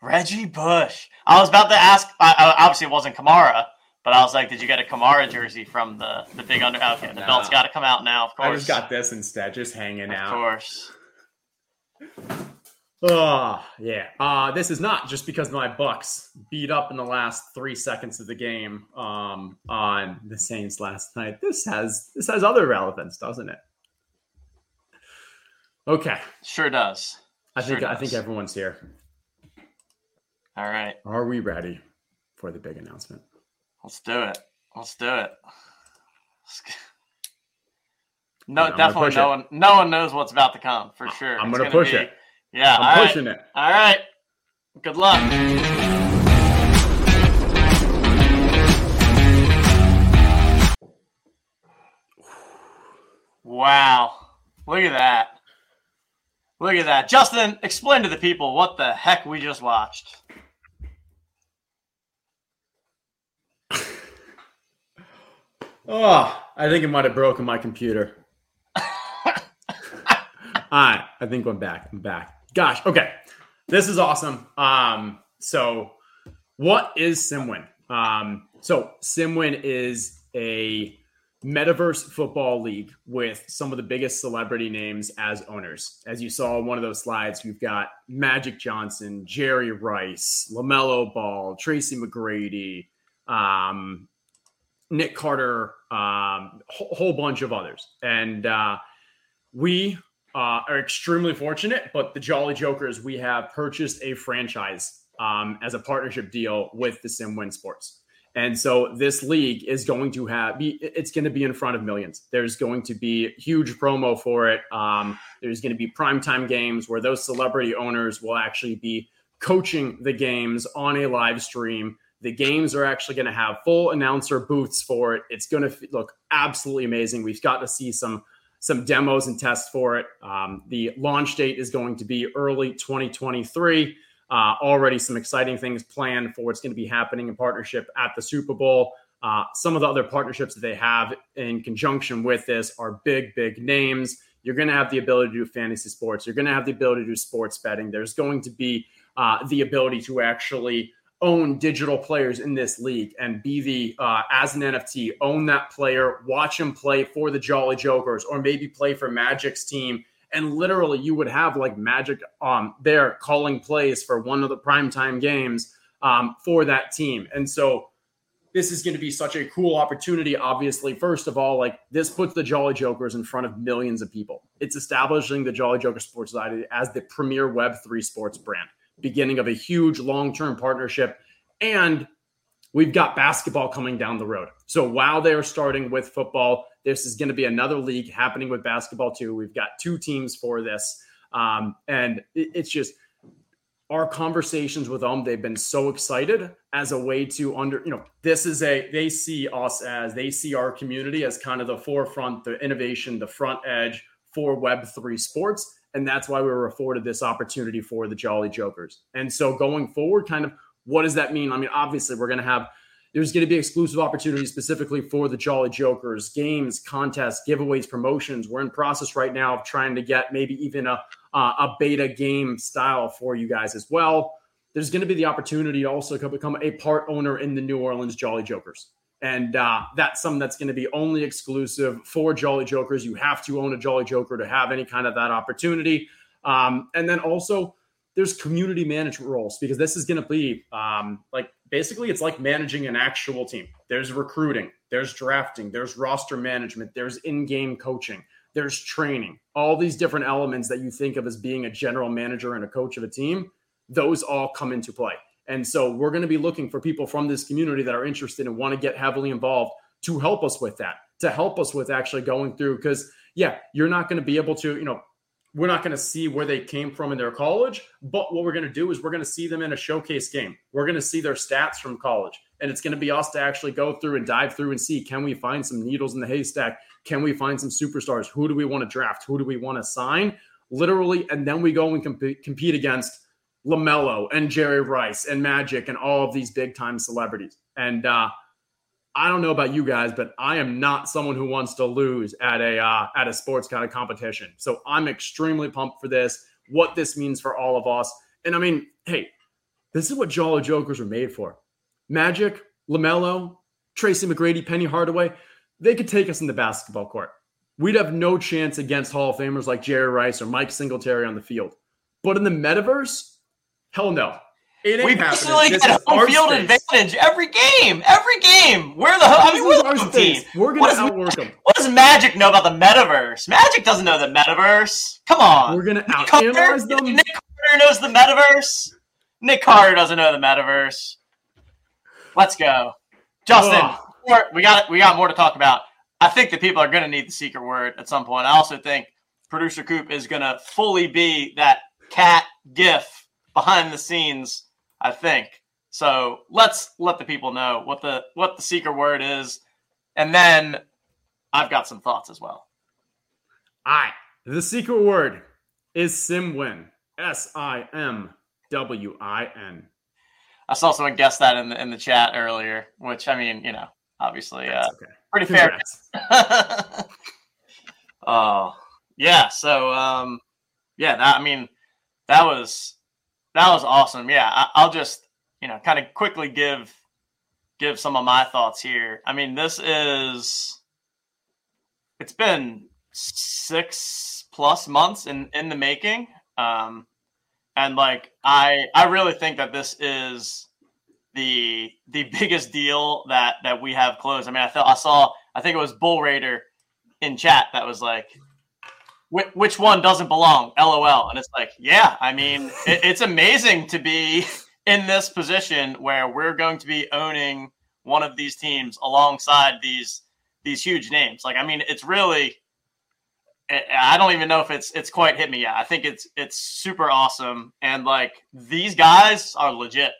Reggie Bush. I was about to ask. I, obviously, it wasn't Kamara, but I was like, "Did you get a Kamara jersey from the the big under?" Okay, the Nah. belt's got to come out now. Of course, I just got this instead, just hanging of out. Of course. Oh, yeah. Uh, this is not just because my Bucs beat up in the last three seconds of the game um, on the Saints last night. This has this has other relevance, doesn't it? Okay, Sure does. I think Sure I think everyone's here. All right, Are we ready for the big announcement? Let's do it. Let's do it. Let's... No, I'm definitely no one. No one knows what's about to come for sure. I'm going to push be... it. Yeah, I'm pushing right. it. All right. Good luck. Wow. Look at that. Look at that. Justin, explain to the people what the heck we just watched. Oh, I think it might have broken my computer. All right, I think I'm back. I'm back. Gosh, okay. This is awesome. Um, so what is Simwin? Um, so Simwin is a metaverse football league with some of the biggest celebrity names as owners. As you saw in one of those slides, we've got Magic Johnson, Jerry Rice, LaMelo Ball, Tracy McGrady, um, Nick Carter, um, whole, whole bunch of others. And uh, we uh, are extremely fortunate, but the Jolly Jokers, we have purchased a franchise um, as a partnership deal with the SimWin Sports. And so this league is going to have be it's going to be in front of millions. There's going to be huge promo for it. Um, there's going to be primetime games where those celebrity owners will actually be coaching the games on a live stream. The games are actually going to have full announcer booths for it. It's going to look absolutely amazing. We've got to see some some demos and tests for it. Um, the launch date is going to be early 2023. Uh, already some exciting things planned for what's going to be happening in partnership at the Super Bowl. Uh, some of the other partnerships that they have in conjunction with this are big, big names. You're going to have the ability to do fantasy sports. You're going to have the ability to do sports betting. There's going to be uh, the ability to actually own digital players in this league and be the uh, as an NFT, own that player, watch him play for the Jolly Jokers, or maybe play for Magic's team and literally you would have like Magic um, there calling plays for one of the primetime games um, for that team. And so this is going to be such a cool opportunity. Obviously, first of all, like this puts the Jolly Jokers in front of millions of people. It's establishing the Jolly Joker Sports Society as the premier Web3 sports brand, beginning of a huge long term partnership. And we've got basketball coming down the road. So while they're starting with football, this is going to be another league happening with basketball too. We've got two teams for this. Um, and it, it's just our conversations with them, they've been so excited as a way to under, you know, this is a, they see us as, they see our community as kind of the forefront, the innovation, the front edge for Web3 sports. And that's why we were afforded this opportunity for the Jolly Jokers. And so going forward, kind of what does that mean? I mean, obviously, we're going to have there's going to be exclusive opportunities specifically for the Jolly Jokers, games, contests, giveaways, promotions. We're in process right now of trying to get maybe even a uh, a beta game style for you guys as well. There's going to be the opportunity also to become a part owner in the New Orleans Jolly Jokers. And uh, that's something that's going to be only exclusive for Jolly Jokers. You have to own a Jolly Joker to have any kind of that opportunity. Um, and then also, there's community management roles because this is going to be um, like basically it's like managing an actual team. There's recruiting, there's drafting, there's roster management, there's in-game coaching, there's training. All these different elements that you think of as being a general manager and a coach of a team, those all come into play. And so we're going to be looking for people from this community that are interested and want to get heavily involved to help us with that, to help us with actually going through because yeah, you're not going to be able to, you know, we're not going to see where they came from in their college, but what we're going to do is we're going to see them in a showcase game. We're going to see their stats from college. And it's going to be us to actually go through and dive through and see can we find some needles in the haystack? Can we find some superstars? Who do we want to draft? Who do we want to sign? Literally. And then we go and compete, compete against LaMelo and Jerry Rice and Magic and all of these big time celebrities. And uh, I don't know about you guys, but I am not someone who wants to lose at a uh, at a sports kind of competition. So I'm extremely pumped for this. What this means for all of us, and I mean, hey, this is what Jolly Jokers are made for. Magic, LaMelo, Tracy McGrady, Penny Hardaway, they could take us in the basketball court. We'd have no chance against Hall of Famers like Jerry Rice or Mike Singletary on the field. But in the metaverse, hell no. It we basically get home field space. advantage every game. Every game. We're the I mean, we're the home team. We're gonna outwork them. What does Magic know about the metaverse? Magic doesn't know the metaverse. Come on. We're gonna out analyze them. Nick Carter knows the metaverse. Nick Carter doesn't know the metaverse. Let's go, Justin. Oh. We got we got more to talk about. I think the people are going to need the secret word at some point. I also think producer Coop is going to fully be that cat gif behind the scenes I think. So let's let the people know what the what the secret word is, and then I've got some thoughts as well. Right. The secret word is Simwin. S I M W I N. I saw someone guess that in the in the chat earlier, which I mean, you know, obviously, uh, okay. pretty fair. Oh, yeah. So, um, yeah, that, I mean, that was that was awesome. Yeah, I, I'll just you know kind of quickly give give some of my thoughts here. I mean, this is it's been six plus months in in the making, um, and like I I really think that this is the the biggest deal that that we have closed. I mean, I thought I saw I think it was Bull Raider in chat that was like, "Wh- which one doesn't belong? LOL. And it's like, yeah, I mean, it, it's amazing to be in this position where we're going to be owning one of these teams alongside these these huge names. Like, I mean, it's really. I I don't even know if it's it's quite hit me yet. I think it's it's super awesome, and like these guys are legit.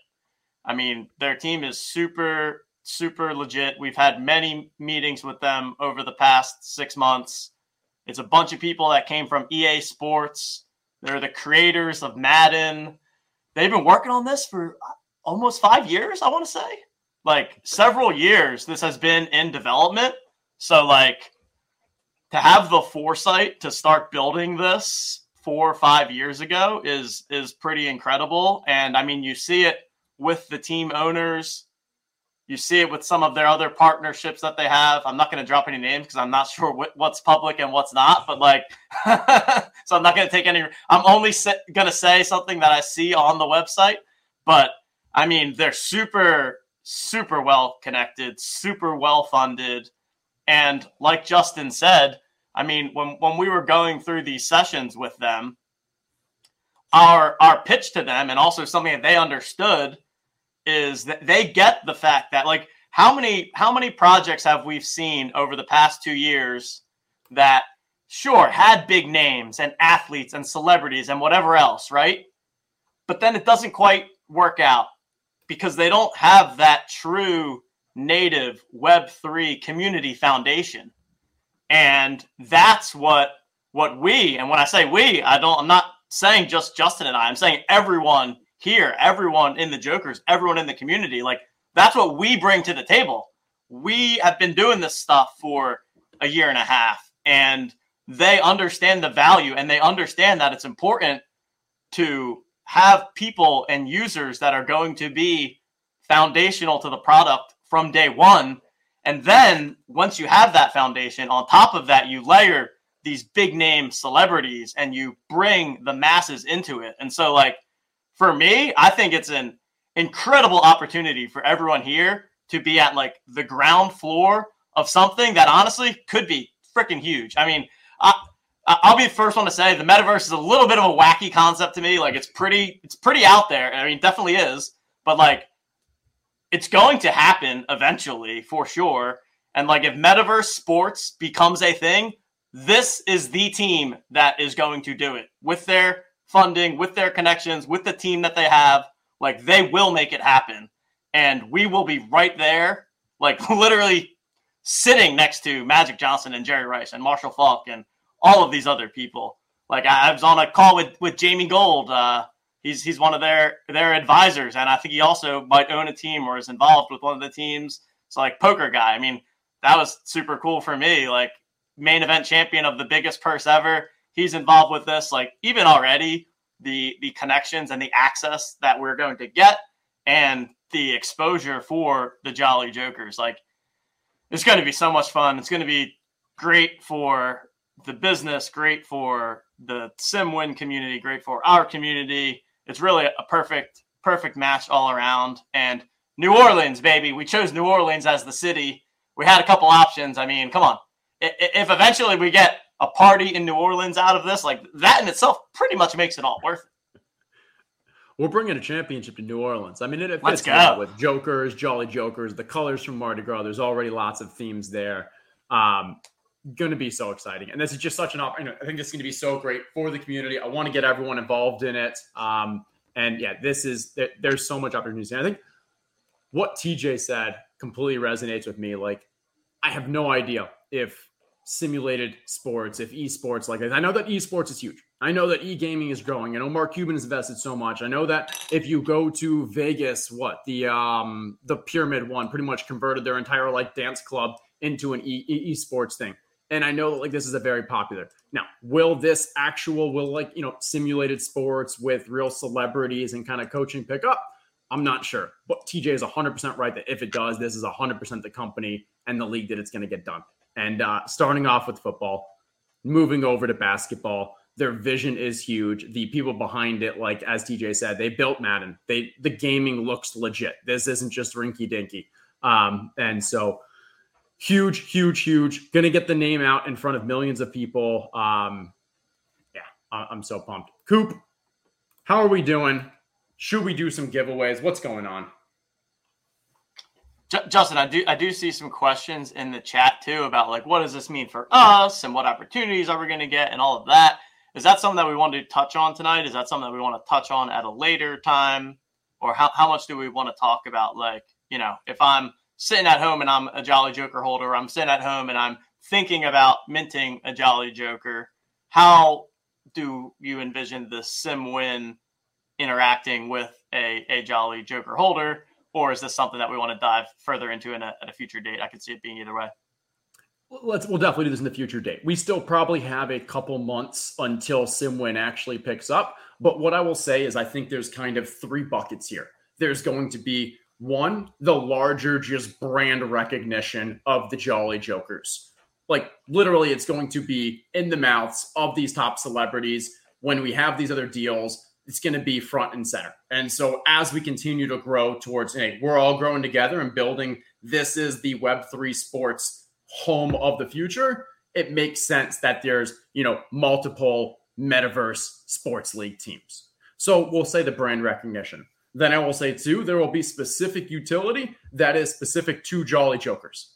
I mean, their team is super super legit. We've had many meetings with them over the past six months. It's a bunch of people that came from EA Sports. They're the creators of Madden. They've been working on this for uh, almost five years, I want to say. Like several years, this has been in development. So, like, to have the foresight to start building this four or five years ago is is pretty incredible. And I mean, you see it with the team owners. You see it with some of their other partnerships that they have. I'm not going to drop any names because I'm not sure what, what's public and what's not. But like, so I'm not going to take any. I'm only going to say something that I see on the website. But I mean, they're super, super well connected, super well funded, and like Justin said, I mean, when when we were going through these sessions with them, our our pitch to them, and also something that they understood is that they get the fact that like how many how many projects have we seen over the past two years that sure had big names and athletes and celebrities and whatever else right? But then it doesn't quite work out because they don't have that true native web3 community foundation. And that's what what we and when i say we i don't i'm not saying just justin and i i'm saying everyone here, everyone in the Jokers, everyone in the community, like that's what we bring to the table. We have been doing this stuff for a year and a half, and they understand the value and they understand that it's important to have people and users that are going to be foundational to the product from day one. And then once you have that foundation, on top of that, you layer these big name celebrities and you bring the masses into it. And so, like, for me, I think it's an incredible opportunity for everyone here to be at like the ground floor of something that honestly could be freaking huge. I mean, I, I'll be the first one to say the metaverse is a little bit of a wacky concept to me. Like it's pretty, it's pretty out there. I mean, definitely is, but like it's going to happen eventually for sure. And like if metaverse sports becomes a thing, this is the team that is going to do it with their funding, with their connections, with the team that they have. Like they will make it happen. And we will be right there, like literally sitting next to Magic Johnson and Jerry Rice and Marshall Faulk and all of these other people. Like I, I was on a call with with Jamie Gold. Uh, he's he's one of their their advisors, and I think he also might own a team or is involved with one of the teams. So like poker guy. I mean, that was super cool for me. Like main event champion of the biggest purse ever. He's involved with this. Like even already, the the connections and the access that we're going to get, and the exposure for the Jolly Jokers. Like it's going to be so much fun. It's going to be great for the business, great for the SimWin community, great for our community. It's really a perfect, perfect match all around. And New Orleans, baby, we chose New Orleans as the city. We had a couple options. I mean, come on. If eventually we get a party in New Orleans out of this, like that in itself pretty much makes it all worth it. We're bringing a championship to New Orleans. I mean, it, it Let's fits go. with Jokers, Jolly Jokers, the colors from Mardi Gras. There's already lots of themes there. Um, going to be so exciting, and this is just such an opportunity. I think this is going to be so great for the community. I want to get everyone involved in it. Um, and yeah, this is there, there's so much opportunity. And I think what TJ said completely resonates with me. Like, I have no idea if simulated sports, if esports like I know that esports is huge. I know that e-gaming is growing. I know Mark Cuban has invested so much. I know that if you go to Vegas, what the um the pyramid one pretty much converted their entire like dance club into an e- e- esports thing. And I know that like this is a very popular. Now, will this actual will like, you know, simulated sports with real celebrities and kind of coaching pick up? I'm not sure. But TJ is 100% right that if it does, this is 100% the company and the league that it's going to get done. And uh, starting off with football, moving over to basketball, their vision is huge. The people behind it, like as TJ said, they built Madden. They the gaming looks legit. This isn't just rinky dinky. Um, and so huge, huge, huge. Gonna get the name out in front of millions of people. Um, yeah, I'm so pumped. Coop, how are we doing? Should we do some giveaways? What's going on? Justin, I do I do see some questions in the chat too about like what does this mean for us and what opportunities are we going to get and all of that. Is that something that we want to touch on tonight? Is that something that we want to touch on at a later time, or how how much do we want to talk about? Like you know, if I'm sitting at home and I'm a Jolly Joker holder, I'm sitting at home and I'm thinking about minting a Jolly Joker. How do you envision the SimWin interacting with a, a Jolly Joker holder? Or is this something that we want to dive further into in a, at a future date? I could see it being either way. Let's we'll definitely do this in the future date. We still probably have a couple months until SimWin actually picks up. But what I will say is I think there's kind of three buckets here. There's going to be one, the larger just brand recognition of the Jolly Jokers. Like literally, it's going to be in the mouths of these top celebrities when we have these other deals it's going to be front and center. And so as we continue to grow towards, hey, we're all growing together and building this is the Web3 sports home of the future, it makes sense that there's, you know, multiple metaverse sports league teams. So we'll say the brand recognition. Then I will say too, there will be specific utility that is specific to Jolly Jokers.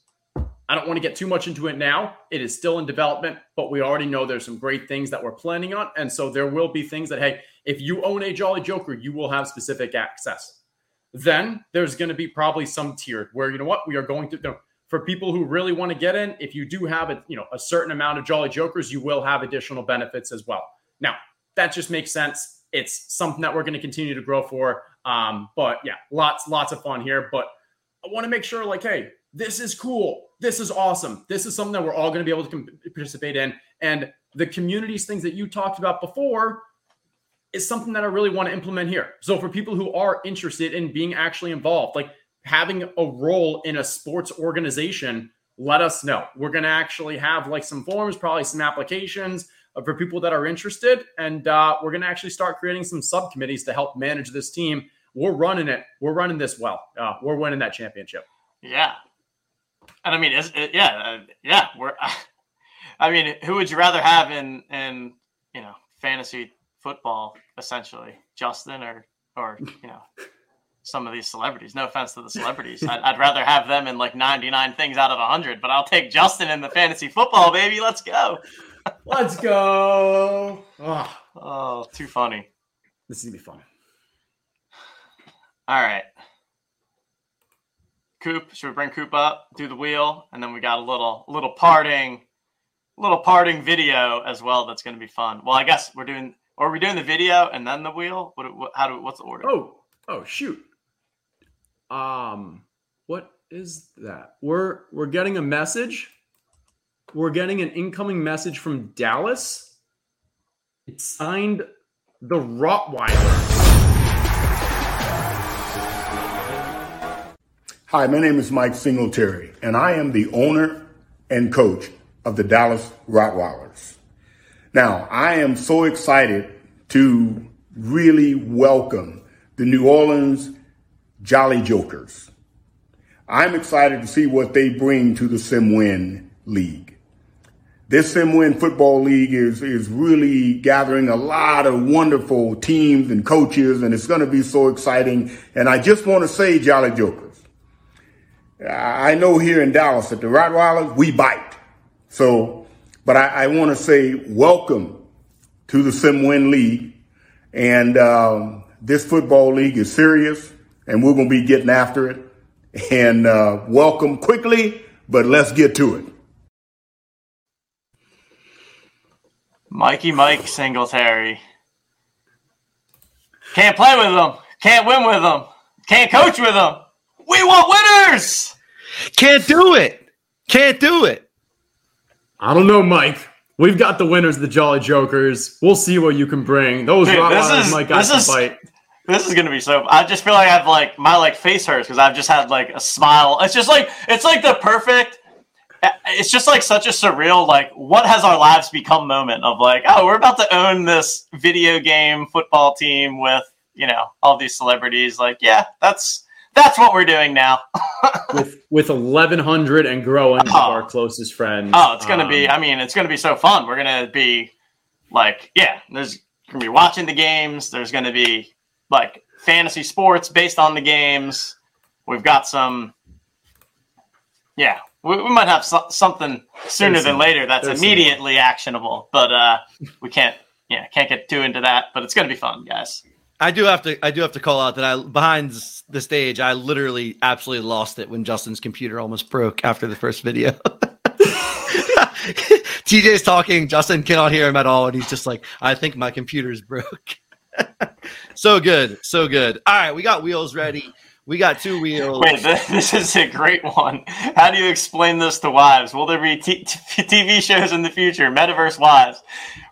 I don't want to get too much into it now. It is still in development, but we already know there's some great things that we're planning on. And so there will be things that, hey, if you own a Jolly Joker, you will have specific access. Then there's going to be probably some tiered where, you know what, we are going to, you know, for people who really want to get in, if you do have a, you know, a certain amount of Jolly Jokers, you will have additional benefits as well. Now, that just makes sense. It's something that we're going to continue to grow for. Um, but yeah, lots, lots of fun here. But I want to make sure, like, hey, this is cool. This is awesome. This is something that we're all going to be able to participate in. And the communities things that you talked about before is something that I really want to implement here. So for people who are interested in being actually involved, like having a role in a sports organization, let us know. We're going to actually have like some forms, probably some applications uh, for people that are interested. And uh, we're going to actually start creating some subcommittees to help manage this team. We're running it. We're running this well. Uh, we're winning that championship. Yeah, and I mean, it, yeah, uh, yeah. We're. I mean, who would you rather have in in you know fantasy football, essentially, Justin or or you know some of these celebrities? No offense to the celebrities, I'd, I'd rather have them in like ninety nine things out of hundred, but I'll take Justin in the fantasy football, baby. Let's go. Let's go. Oh, oh too funny. This is gonna be fun. All right. Coop. Should we bring Coop up, do the wheel, and then we got a little little parting, little parting video as well. That's going to be fun. Well, I guess we're doing. Or are we doing the video and then the wheel? What? what how do? What's the order? Oh, oh, shoot. Um, what is that? We're we're getting a message. We're getting an incoming message from Dallas. It's signed the Rottweiler. Hi, my name is Mike Singletary, and I am the owner and coach of the Dallas Rottweilers. Now, I am so excited to really welcome the New Orleans Jolly Jokers. I'm excited to see what they bring to the SimWin League. This SimWin Football League is, is really gathering a lot of wonderful teams and coaches, and it's going to be so exciting. And I just want to say, Jolly Jokers, I know here in Dallas at the Rottweilers, we bite. So, but I, I want to say welcome to the SimWin League. And um, this football league is serious, and we're going to be getting after it. And uh, welcome quickly, but let's get to it. Mikey Mike Singletary. Can't play with them. Can't win with them. Can't coach with them. We want winners. Can't do it. Can't do it. I don't know, Mike. We've got the winners the Jolly Jokers. We'll see what you can bring. Those Dude, this Rottweilers is- might got this to is- fight. This is gonna be so. I just feel like I've like my like face hurts because I've just had like a smile. It's just like it's like the perfect. Eh, it's just like such a surreal like what has our lives become moment of like oh we're about to own this video game football team with you know all these celebrities like yeah that's that's what we're doing now. with with 1100 and growing of Oh. our closest friends. Oh, it's gonna be. Um, I mean, it's gonna be so fun. We're gonna be like, yeah. There's gonna be watching the games. There's gonna be like fantasy sports based on the games. We've got some. Yeah, we, we might have so, something sooner There's than some- later that's there's some- immediately actionable, but uh, we can't. Yeah, can't get too into that. But it's gonna be fun, guys. I do have to. I do have to call out that I behind the stage. I literally absolutely lost it when Justin's computer almost broke after the first video. TJ's talking. Justin cannot hear him at all, and he's just like, "I think my computer's broke." so good, so good. All right, we got wheels ready. We got two wheels. Wait, th- this is a great one. How do you explain this to wives? Will there be t- t- TV shows in the future? Metaverse wives,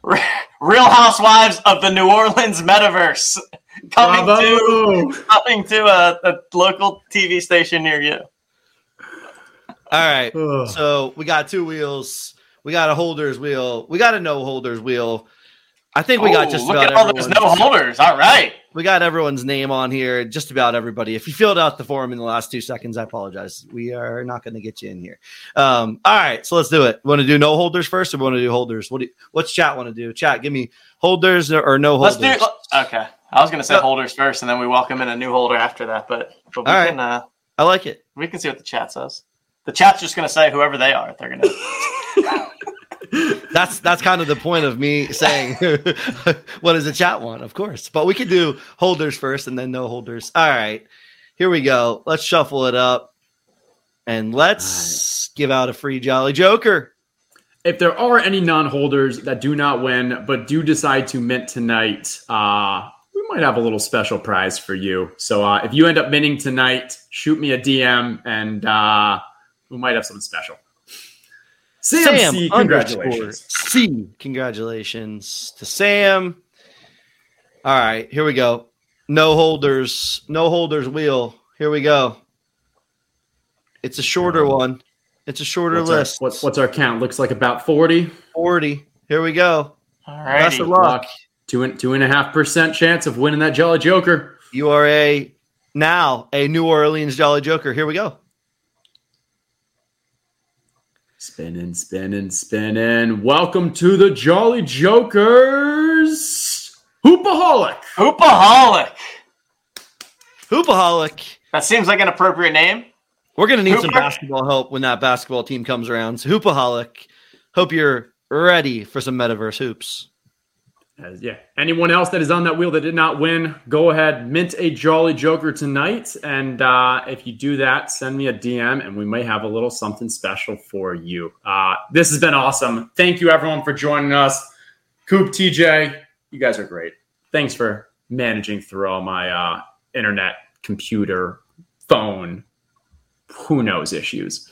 R- Real Housewives of the New Orleans metaverse, coming to coming to a, a local TV station near you. All right. Ugh. So we got two wheels. We got a holders wheel. We got a no holders wheel. I think we got just look about at all those no holders. All right. We got everyone's name on here. Just about everybody. If you filled out the form in the last two seconds, I apologize. We are not going to get you in here. Um, all right, so let's do it. Want to do no holders first, or want to do holders? What do you, what's chat want to do? Chat, give me holders or, or no Let's holders. do. Okay, I was going to say No. holders first, and then we welcome in a new holder after that. But but we All right. can uh, I like it. we can see what the chat says. The chat's just going to say whoever they are. They're going to. That's that's kind of the point of me saying what does the chat want, of course. But we could do holders first and then no holders. All right. Here we go. Let's shuffle it up. And let's give out a free Jolly Joker. If there are any non-holders that do not win but do decide to mint tonight, uh, we might have a little special prize for you. So uh, if you end up minting tonight, shoot me a DM and uh, we might have something special. Sam, C, congratulations. C. Congratulations to Sam. All right, here we go. No holders, no holders wheel. Here we go. It's a shorter one. It's a shorter What's our, list. what's, what's our count? Looks like about 40. 40. Here we go. All right. Best righty. of luck. Two and two and a half percent chance of winning that Jolly Joker. You are a now a New Orleans Jolly Joker. Here we go. Spinning, spinning, spinning. Welcome to the Jolly Jokers. Hoopaholic. Hoopaholic. Hoopaholic. That seems like an appropriate name. We're gonna need some basketball help when that basketball team comes around. So Hoopaholic. Hope you're ready for some metaverse hoops. As- yeah. Anyone else that is on that wheel that did not win, go ahead, mint a Jolly Joker tonight. And uh, if you do that, send me a DM and we may have a little something special for you. Uh, this has been awesome. Thank you, everyone, for joining us. Coop, TJ, you guys are great. Thanks for managing through all my uh, internet, computer, phone, who knows issues.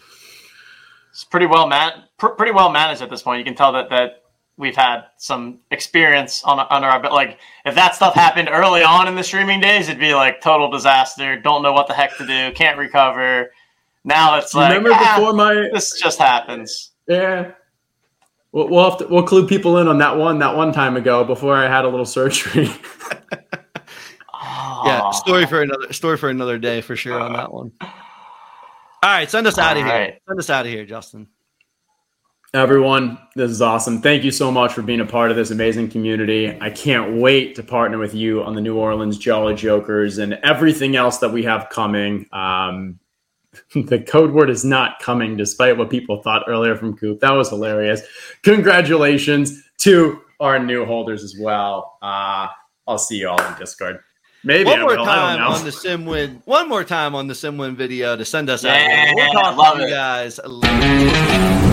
It's pretty well man, pr- pretty well managed at this point. You can tell that that we've had some experience on under our but Like if that stuff happened early on in the streaming days, it'd be like total disaster. Don't know what the heck to do. Can't recover. Now it's like Remember ah, before my this just happens. Yeah. We'll, we'll have to we'll clue people in on that one that one time ago before I had a little surgery. Yeah, story for another story for another day for sure on that one. All right, send us out of All here. right. Send us out of here, Justin. Everyone, this is awesome. Thank you so much for being a part of this amazing community. I can't wait to partner with you on the New Orleans Jolly Jokers and everything else that we have coming. Um, the code word is not coming, despite what people thought earlier from Coop. That was hilarious. Congratulations to our new holders as well. Uh, I'll see you all in Discord. Maybe one I more will. Time on the Simwin. One more time on the Simwin video to send us out. We'll talk love to you it. guys. later.